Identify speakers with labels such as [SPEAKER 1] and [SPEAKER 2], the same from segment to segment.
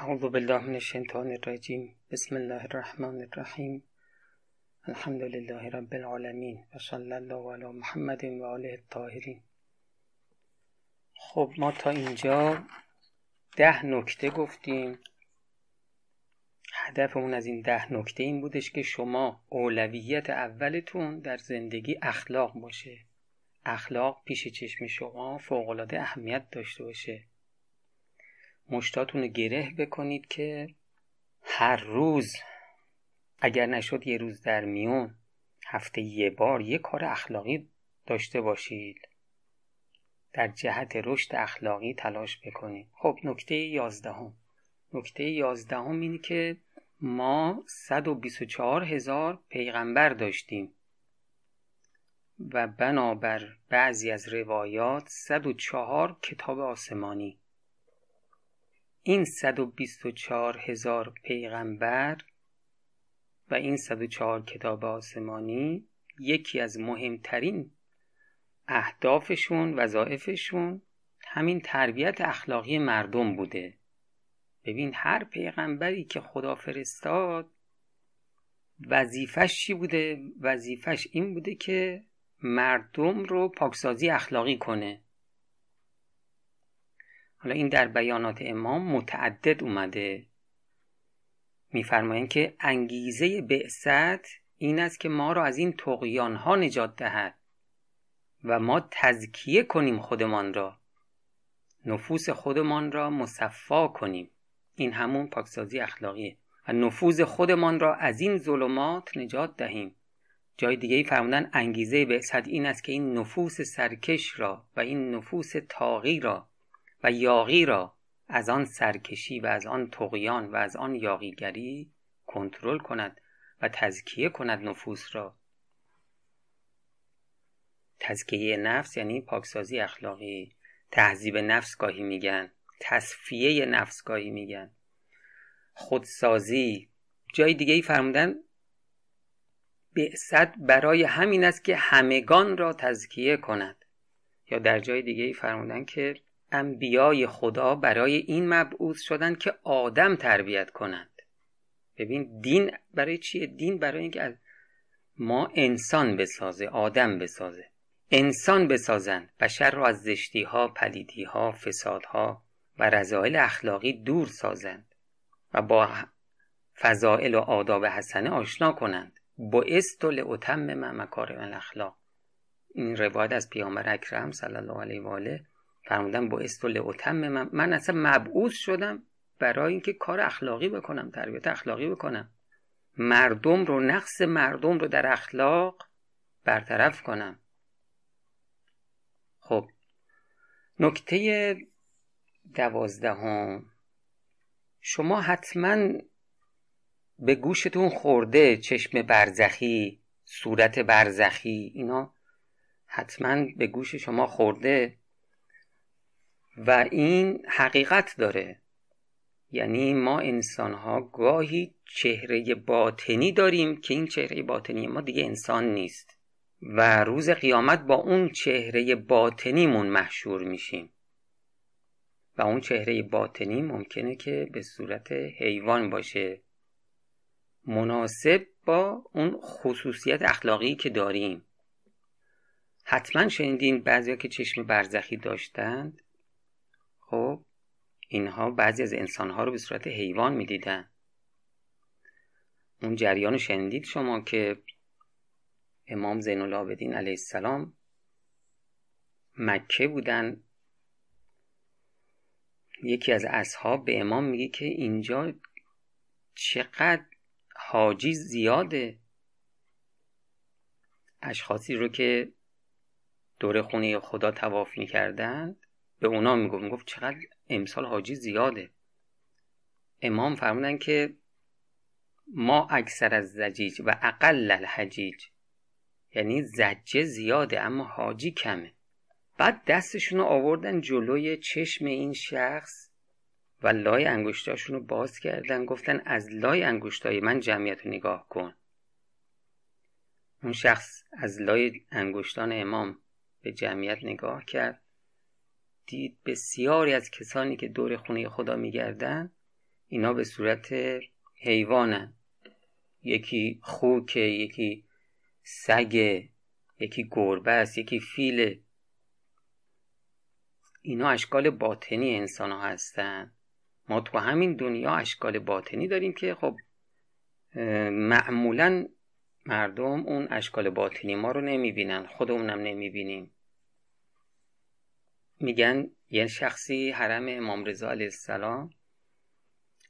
[SPEAKER 1] اعوذ بالله من الشیطان الرجیم بسم الله الرحمن الرحیم الحمد لله رب العالمین و الله علی محمد و آله الطاهرین. خب ما تا اینجا ده نکته گفتیم. هدفمون از این ده نکته این بودش که شما اولویت اولتون در زندگی اخلاق باشه. اخلاق پیش چشم شما فوقالعاده اهمیت داشته باشه. مشتاتون رو گره بکنید که هر روز اگر نشد یه روز در میون هفته یه بار یه کار اخلاقی داشته باشید. در جهت رشد اخلاقی تلاش بکنید. خب نکته یازدهم. نکته یازدهم اینه که ما 124 هزار پیغمبر داشتیم و بنابر بعضی از روایات 104 کتاب آسمانی. این 124 هزار پیغمبر و این 104 کتاب آسمانی یکی از مهمترین اهدافشون وظایفشون همین تربیت اخلاقی مردم بوده. ببین هر پیغمبری که خدا فرستاد وظیفش چی بوده؟ وظیفش این بوده که مردم رو پاکسازی اخلاقی کنه. حالا این در بیانات امام متعدد اومده. میفرمایند که انگیزه بعثت این است که ما را از این تقیان ها نجات دهد و ما تزکیه کنیم خودمان را. نفوس خودمان را مصفا کنیم. این همون پاکسازی اخلاقیه. و نفوذ خودمان را از این ظلمات نجات دهیم. جای دیگه ای فرمودن انگیزه بعثت این است که این نفوس سرکش را و این نفوس تاغی را و یاغی را از آن سرکشی و از آن تقیان و از آن یاغیگری کنترل کند و تزکیه کند نفوس را. تزکیه نفس یعنی پاکسازی اخلاقی. تهذیب نفس گاهی میگن. تصفیه نفس گاهی میگن. خودسازی. جای دیگه ای فرمودن بعثت برای همین است که همگان را تزکیه کند. یا در جای دیگه ای فرمودن که انبیای خدا برای این مبعوث شدن که آدم تربیت کنند ببین دین برای چیه؟ دین برای اینکه ما انسان بسازه آدم بسازه. انسان بسازن بشر را از زشتی ها پلیدی ها فساد ها و رضایل اخلاقی دور سازند و با فضائل و آداب حسنه آشنا کنند. با استول لاتمم مکارم الاخلاق این روایت از پیامبر اکرم صلی الله علیه و آله فرمودن با استول اتمم من اصلا مبعوث شدم برای اینکه کار اخلاقی بکنم تربیت اخلاقی بکنم. مردم رو نقص مردم رو در اخلاق برطرف کنم. خب نکته دوازدهم. شما حتما به گوشتون خورده چشم برزخی صورت برزخی اینا حتما به گوش شما خورده. و این حقیقت داره. یعنی ما انسان ها گاهی چهره باطنی داریم که این چهره باطنی ما دیگه انسان نیست. و روز قیامت با اون چهره باطنیمون محشور میشیم. و اون چهره باطنی ممکنه که به صورت حیوان باشه. مناسب با اون خصوصیت اخلاقی که داریم. حتما شنیدین بعضیا که چشم برزخی داشتند خب اینها بعضی از انسانها رو به صورت حیوان می‌دیدن. اون جریان رو شنیدید شما که امام زین العابدین علیه السلام مکه بودن. یکی از اصحاب به امام میگه که اینجا چقدر حاجی زیاده. اشخاصی رو که دور خونه خدا تواف می‌کردند به اونا می‌گفت می‌گفت چقدر امسال حاجی زیاده. امام فرمودن که ما اکثر از زجیج و اقل الحجیج. یعنی زجه زیاده اما حاجی کمه. بعد دستشون رو آوردن جلوی چشم این شخص و لای انگشتاشون رو باز کردن گفتن از لای انگشتای من جمعیت رو نگاه کن. اون شخص از لای انگشتان امام به جمعیت نگاه کرد. دید بسیاری از کسانی که دور خونه خدا میگردن اینا به صورت حیوانن. یکی خوکه یکی سگه یکی گربه است یکی فیله اینا اشکال باطنی انسان ها هستن. ما تو همین دنیا اشکال باطنی داریم که خب معمولا مردم اون اشکال باطنی ما رو نمی‌بینن خودمونم نمی‌بینیم. میگن یه شخصی حرم امام رضا علیه السلام.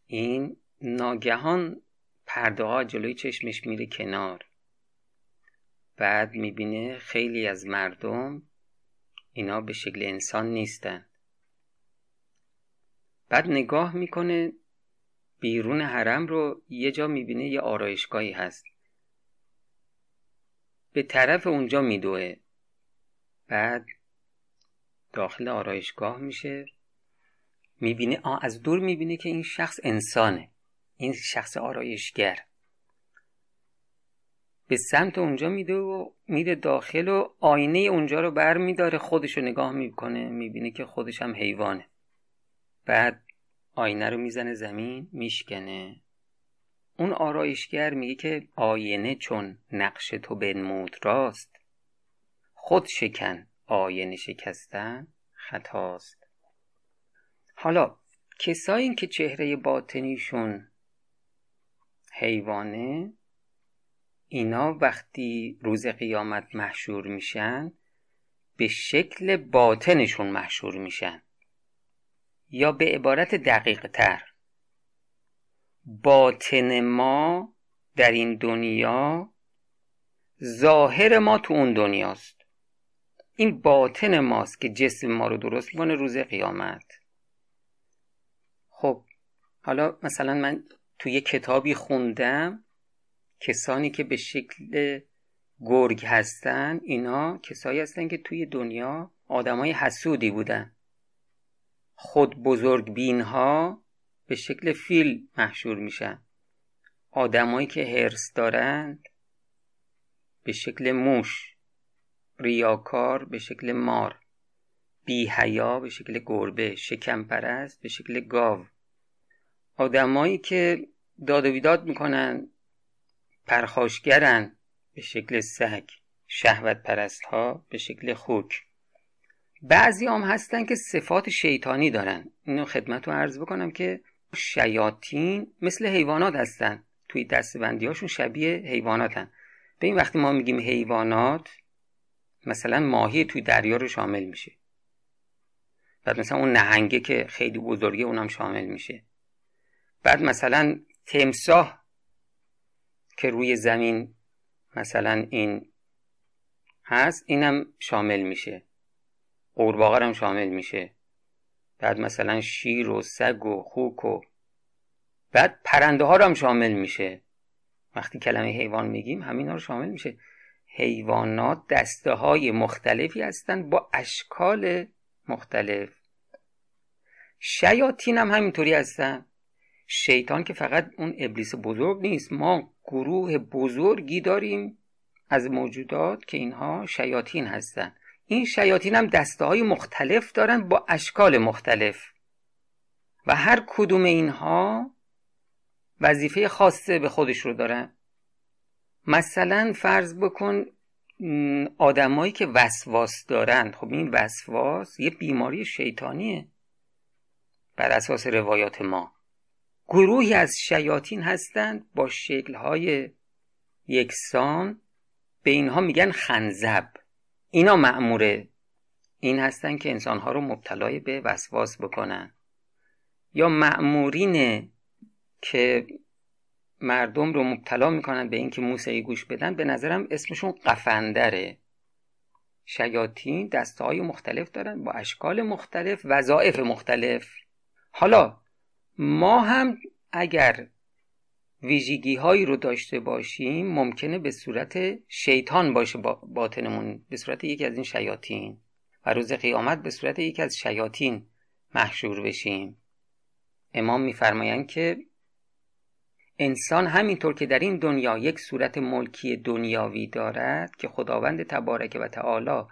[SPEAKER 1] این ناگهان پرده ها جلوی چشمش میره کنار. بعد می‌بینه خیلی از مردم اینا به شکل انسان نیستن. بعد نگاه می‌کنه بیرون حرم رو یه جا می‌بینه یه آرایشگاهی هست. به طرف اونجا میدوه. بعد داخل آرایشگاه میشه می‌بینه آ از دور می‌بینه که این شخص انسانه. این شخص آرایشگر. به سمت اونجا میده و میده داخل و آینه اونجا رو بر میداره خودش رو نگاه می‌کنه می‌بینه که خودش هم حیوانه. بعد آینه رو می‌زنه زمین میشکنه. اون آرایشگر میگه که آینه چون نقش تو بنمود راست خود شکن. آینه شکستن خطاست. حالا کسایی که چهره باطنیشون حیوانه اینا وقتی روز قیامت محشور میشن به شکل باطنشون محشور میشن. یا به عبارت دقیق تر باطن ما در این دنیا ظاهر ما تو اون دنیاست. این باطن ماست که جسم ما رو درست می‌کنه روز قیامت. خب حالا مثلا من توی کتابی خوندم کسانی که به شکل گرگ هستن اینا کسایی هستن که توی دنیا آدمای حسودی بودن. خود بزرگ بین ها به شکل فیل محشور میشن. آدمایی که هرس دارند به شکل موش. ریاکار به شکل مار بیهیا به شکل گربه شکم پرست به شکل گاو. آدمایی که داد و بیداد می‌کنن پرخاشگرن به شکل سگ شهوت پرست ها به شکل خوک. بعضی هم هستن که صفات شیطانی دارن. اینو خدمت رو عرض بکنم که شیاطین مثل حیوانات هستن. توی دستبندی هاشون شبیه حیواناتن. به این وقتی ما میگیم حیوانات مثلا ماهی توی دریا رو شامل میشه. بعد مثلا اون نهنگه که خیلی بزرگه اونم شامل میشه. بعد مثلا تمساه که روی زمین مثلا این هست اینم شامل میشه. قورباغه هم شامل میشه. بعد مثلا شیر و سگ و خوک و بعد پرنده ها رو هم شامل میشه. وقتی کلمه حیوان میگیم همین ها رو شامل میشه. حیوانات دسته های مختلفی هستند با اشکال مختلف. شیاطین هم همینطوری هستن. شیطان که فقط اون ابلیس بزرگ نیست. ما گروه بزرگی داریم از موجودات که اینها شیاطین هستند این شیاطین هم دسته های مختلف دارن با اشکال مختلف. و هر کدوم اینها وظیفه خاصه به خودش رو دارن. مثلا فرض بکن آدمایی که وسواس دارند خب این وسواس یه بیماری شیطانیه. بر اساس روایات ما. گروهی از شیاطین هستند با شکلهای یکسان. به اینها میگن خنزب. اینا معموره این هستن که انسانها رو مبتلای به وسواس بکنن. یا معمورینه که مردم رو مبتلا می‌کنن به اینکه موسیقی گوش بدن به نظرم اسمشون قفندره. شیاطین دسته های مختلف دارن با اشکال مختلف وظایف مختلف. حالا ما هم اگر ویژگی هایی رو داشته باشیم ممکنه به صورت شیطان باشه باطنمون به صورت یکی از این شیاطین. و روز قیامت به صورت یکی از شیاطین محشور بشیم. امام میفرمایند که انسان همینطور که در این دنیا یک صورت ملکی دنیاوی دارد که خداوند تبارک و تعالی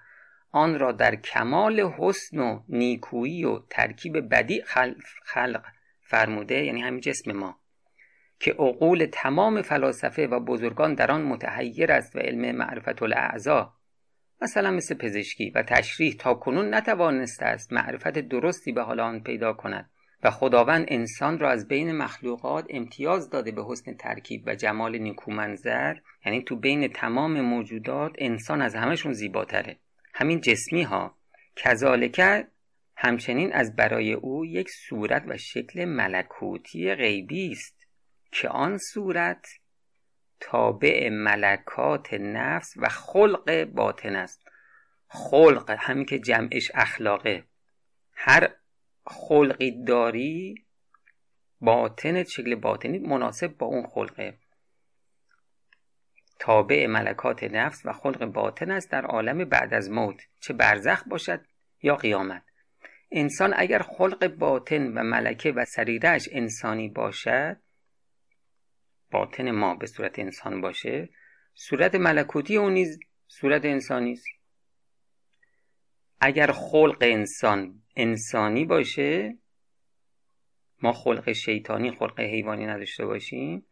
[SPEAKER 1] آن را در کمال حسن و نیکویی و ترکیب بدی خلق, خلق فرموده یعنی همین جسم ما که عقول تمام فلاسفه و بزرگان در آن متحیر است و علم معرفت الاعضا. مثلا مثل پزشکی و تشریح تا کنون نتوانسته است معرفت درستی به حال آن پیدا کند. و خداوند انسان را از بین مخلوقات امتیاز داده به حسن ترکیب و جمال نیکومنظر یعنی تو بین تمام موجودات انسان از همشون زیباتره. همین جسمی ها کذالک همچنین از برای او یک صورت و شکل ملکوتی غیبی است که آن صورت تابع ملکات نفس و خلق باطن است. خلق همین که جمعش اخلاقه. هر خلقی داری باطن شکل باطنی مناسب با اون خلقه. تابع ملکات نفس و خلق باطن است در عالم بعد از موت. چه برزخ باشد یا قیامت. انسان اگر خلق باطن و ملکه و سریرش انسانی باشد باطن ما به صورت انسان باشه صورت ملکوتی اون نیز صورت انسانی است اگر خلق انسان انسانی باشه ما خلق شیطانی خلق حیوانی نداشته باشیم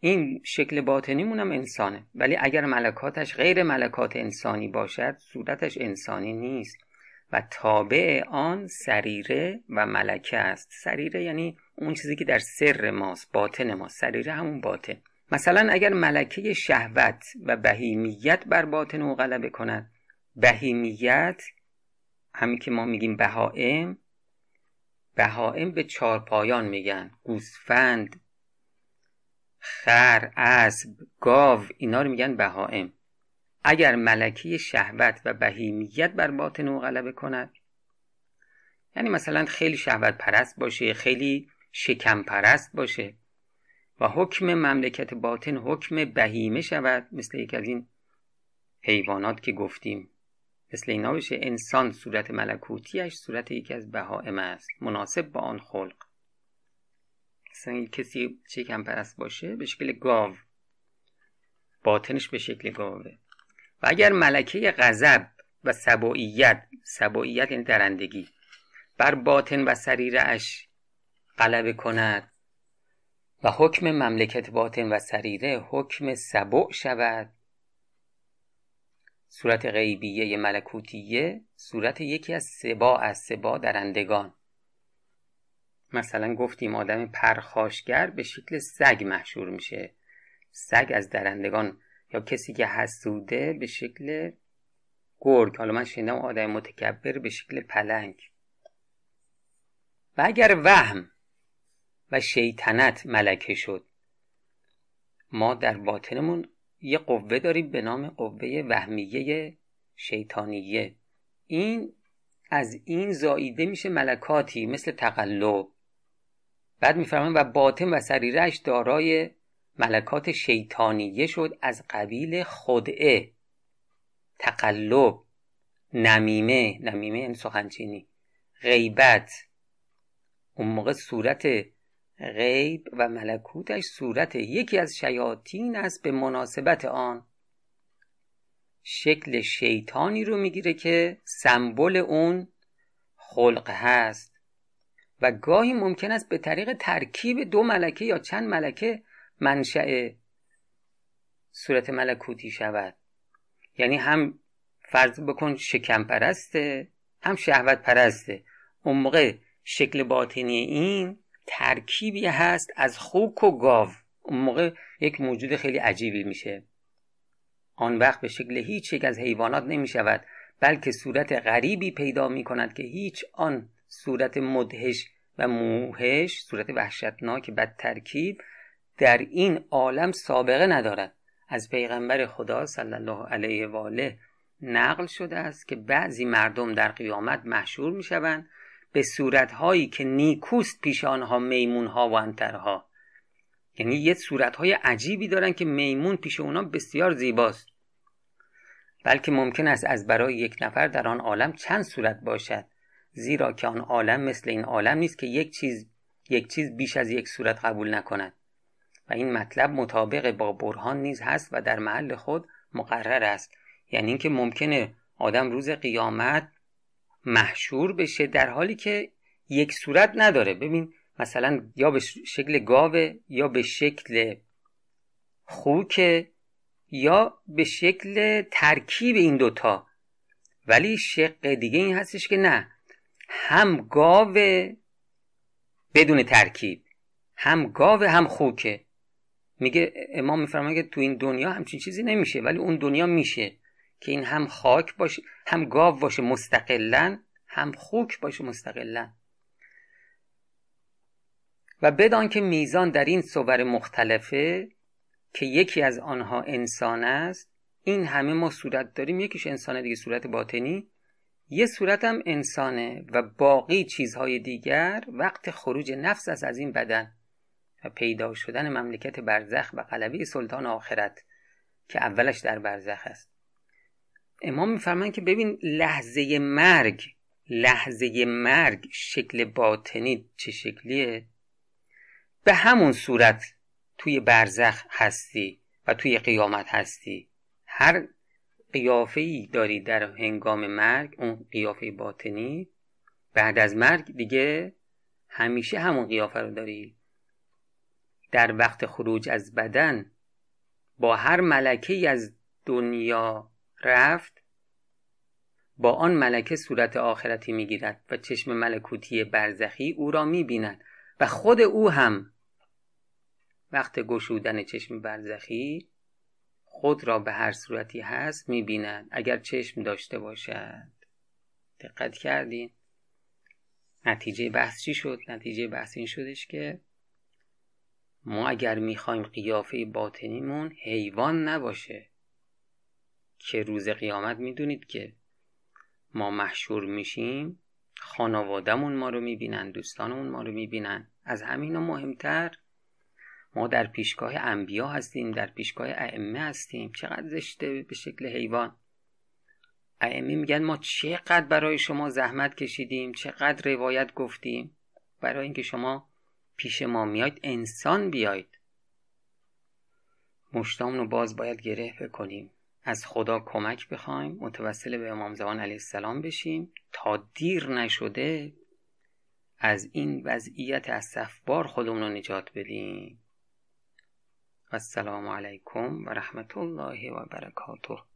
[SPEAKER 1] این شکل باطنیمون هم انسانه. ولی اگر ملکاتش غیر ملکات انسانی باشد صورتش انسانی نیست. و تابع آن سریره و ملکه است. سریره یعنی اون چیزی که در سر ماست باطن ماست. سریره همون باطن. مثلا اگر ملکه شهوت و بهیمیت بر باطن او غلبه کند بهیمیت همین که ما میگیم بهائم بهائم به چارپایان میگن. گوسفند خر اسب گاو اینا رو میگن بهائم. اگر ملکی شهوت و بهیمیت بر باطن او غلبه کند یعنی مثلا خیلی شهوت پرست باشه خیلی شکم پرست باشه و حکم مملکت باطن حکم بهیمه شود مثل یک از این حیوانات که گفتیم. مثل اینا بشه انسان صورت ملکوتیش صورت یکی از بهائم است. مناسب با آن خلق. مثلا کسی شکم پرست باشه به شکل گاو باطنش به شکل گاوه. و اگر ملکه غضب و سبوعیت سبوعیت یعنی درندگی بر باطن و سریره اش غلبه کند و حکم مملکت باطن و سریره حکم سبع شود صورت غیبیه ملکوتیه صورت یکی از سبا از سبا درندگان. مثلا گفتیم آدم پرخاشگر به شکل سگ محشور میشه. سگ از درندگان یا کسی که حسوده به شکل گرگ. حالا من شنیدم آدم متکبر به شکل پلنگ. و اگر وهم و شیطنت ملکه شد ما در باطنمون یه قوه داریم به نام قوه وهمیه شیطانیه. این از این زاییده میشه ملکاتی مثل تقلب. بعد میفرمان و باطن و سریرش دارای ملکات شیطانیه شد از قبیل خدعه تقلب نمیمه. نمیمه یعنی سخنچینی. غیبت. اون موقع صورت غیب و ملکوتش صورت یکی از شیاطین است به مناسبت آن. شکل شیطانی رو می‌گیره که سمبل اون خلق هست و گاهی ممکن است به طریق ترکیب دو ملکه یا چند ملکه منشأ صورت ملکوتی شود. یعنی هم فرض بکن شکم پرسته هم شهوت پرسته اون موقع شکل باطنی این ترکیبی هست از خوک و گاو. اون موقع یک موجود خیلی عجیبی میشه. آن وقت به شکل هیچ یک از حیوانات نمی شود بلکه صورت غریبی پیدا می کند که هیچ آن صورت مدهش و موهش صورت وحشتناک بد ترکیب در این عالم سابقه ندارد. از پیغمبر خدا صلی الله علیه و آله نقل شده است که بعضی مردم در قیامت محشور می شوند به صورتهایی که نیکوست پیش آنها میمونها و انترها. یعنی یه صورتهای عجیبی دارن که میمون پیش اونا بسیار زیباست. بلکه ممکن است از برای یک نفر در آن عالم چند صورت باشد زیرا که آن عالم مثل این عالم نیست که یک چیز یک چیز بیش از یک صورت قبول نکند. و این مطلب مطابق با برهان نیز هست و در محل خود مقرر است. یعنی اینکه ممکنه آدم روز قیامت محشور بشه در حالی که یک صورت نداره. ببین مثلا یا به شکل گاوه یا به شکل خوک یا به شکل ترکیب این دوتا. ولی شق دیگه این هستش که نه. هم گاو بدون ترکیب هم گاو هم خوکه میگه امام میفرمایه که تو این دنیا همچین چیزی نمیشه ولی اون دنیا میشه. که این هم خاک باشه هم گاو باشه مستقلا هم خوک باشه مستقلا و بدان که میزان در این صور مختلفه که یکی از آنها انسان است این همه ما صورت داریم. یکیش انسانه دیگه صورت باطنی. یه صورت هم انسانه و باقی چیزهای دیگر وقت خروج نفس است از این بدن و پیدا شدن مملکت برزخ و قلبی سلطان آخرت که اولش در برزخ است. امام میفرمایند که ببین لحظه مرگ لحظه مرگ شکل باطنی چه شکلیه؟ به همون صورت توی برزخ هستی و توی قیامت هستی. هر قیافه ای داری در هنگام مرگ اون قیافه باطنی بعد از مرگ دیگه همیشه همون قیافه رو داری. در وقت خروج از بدن با هر ملکه از دنیا رفت با آن ملکه صورت آخرتی می‌گیرد و چشم ملکوتی برزخی او را می‌بیند و خود او هم وقت گشودن چشم برزخی خود را به هر صورتی هست می‌بیند اگر چشم داشته باشد. دقت کردین. نتیجه بحث چی شد؟ نتیجه بحث این شدش که ما اگر می‌خوایم قیافه باطنیمون حیوان نباشه. که روز قیامت می‌دونید که ما محشور میشیم خانوادهمون ما رو می‌بینن دوستانمون ما رو می‌بینن. از همین مهمتر ما در پیشگاه انبیا هستیم در پیشگاه ائمه هستیم. چقدر زشته به شکل حیوان. ائمه میگن ما چقدر برای شما زحمت کشیدیم چقدر روایت گفتیم. برای اینکه شما پیش ما میاید انسان بیاید. مشتامون رو باز باید گره بکنیم. از خدا کمک بخوایم متوسل به امام زمان علیه السلام بشیم. تا دیر نشده از این وضعیت از صفبار خودمون رو نجات بدیم. و السلام علیکم و رحمت الله و برکاته.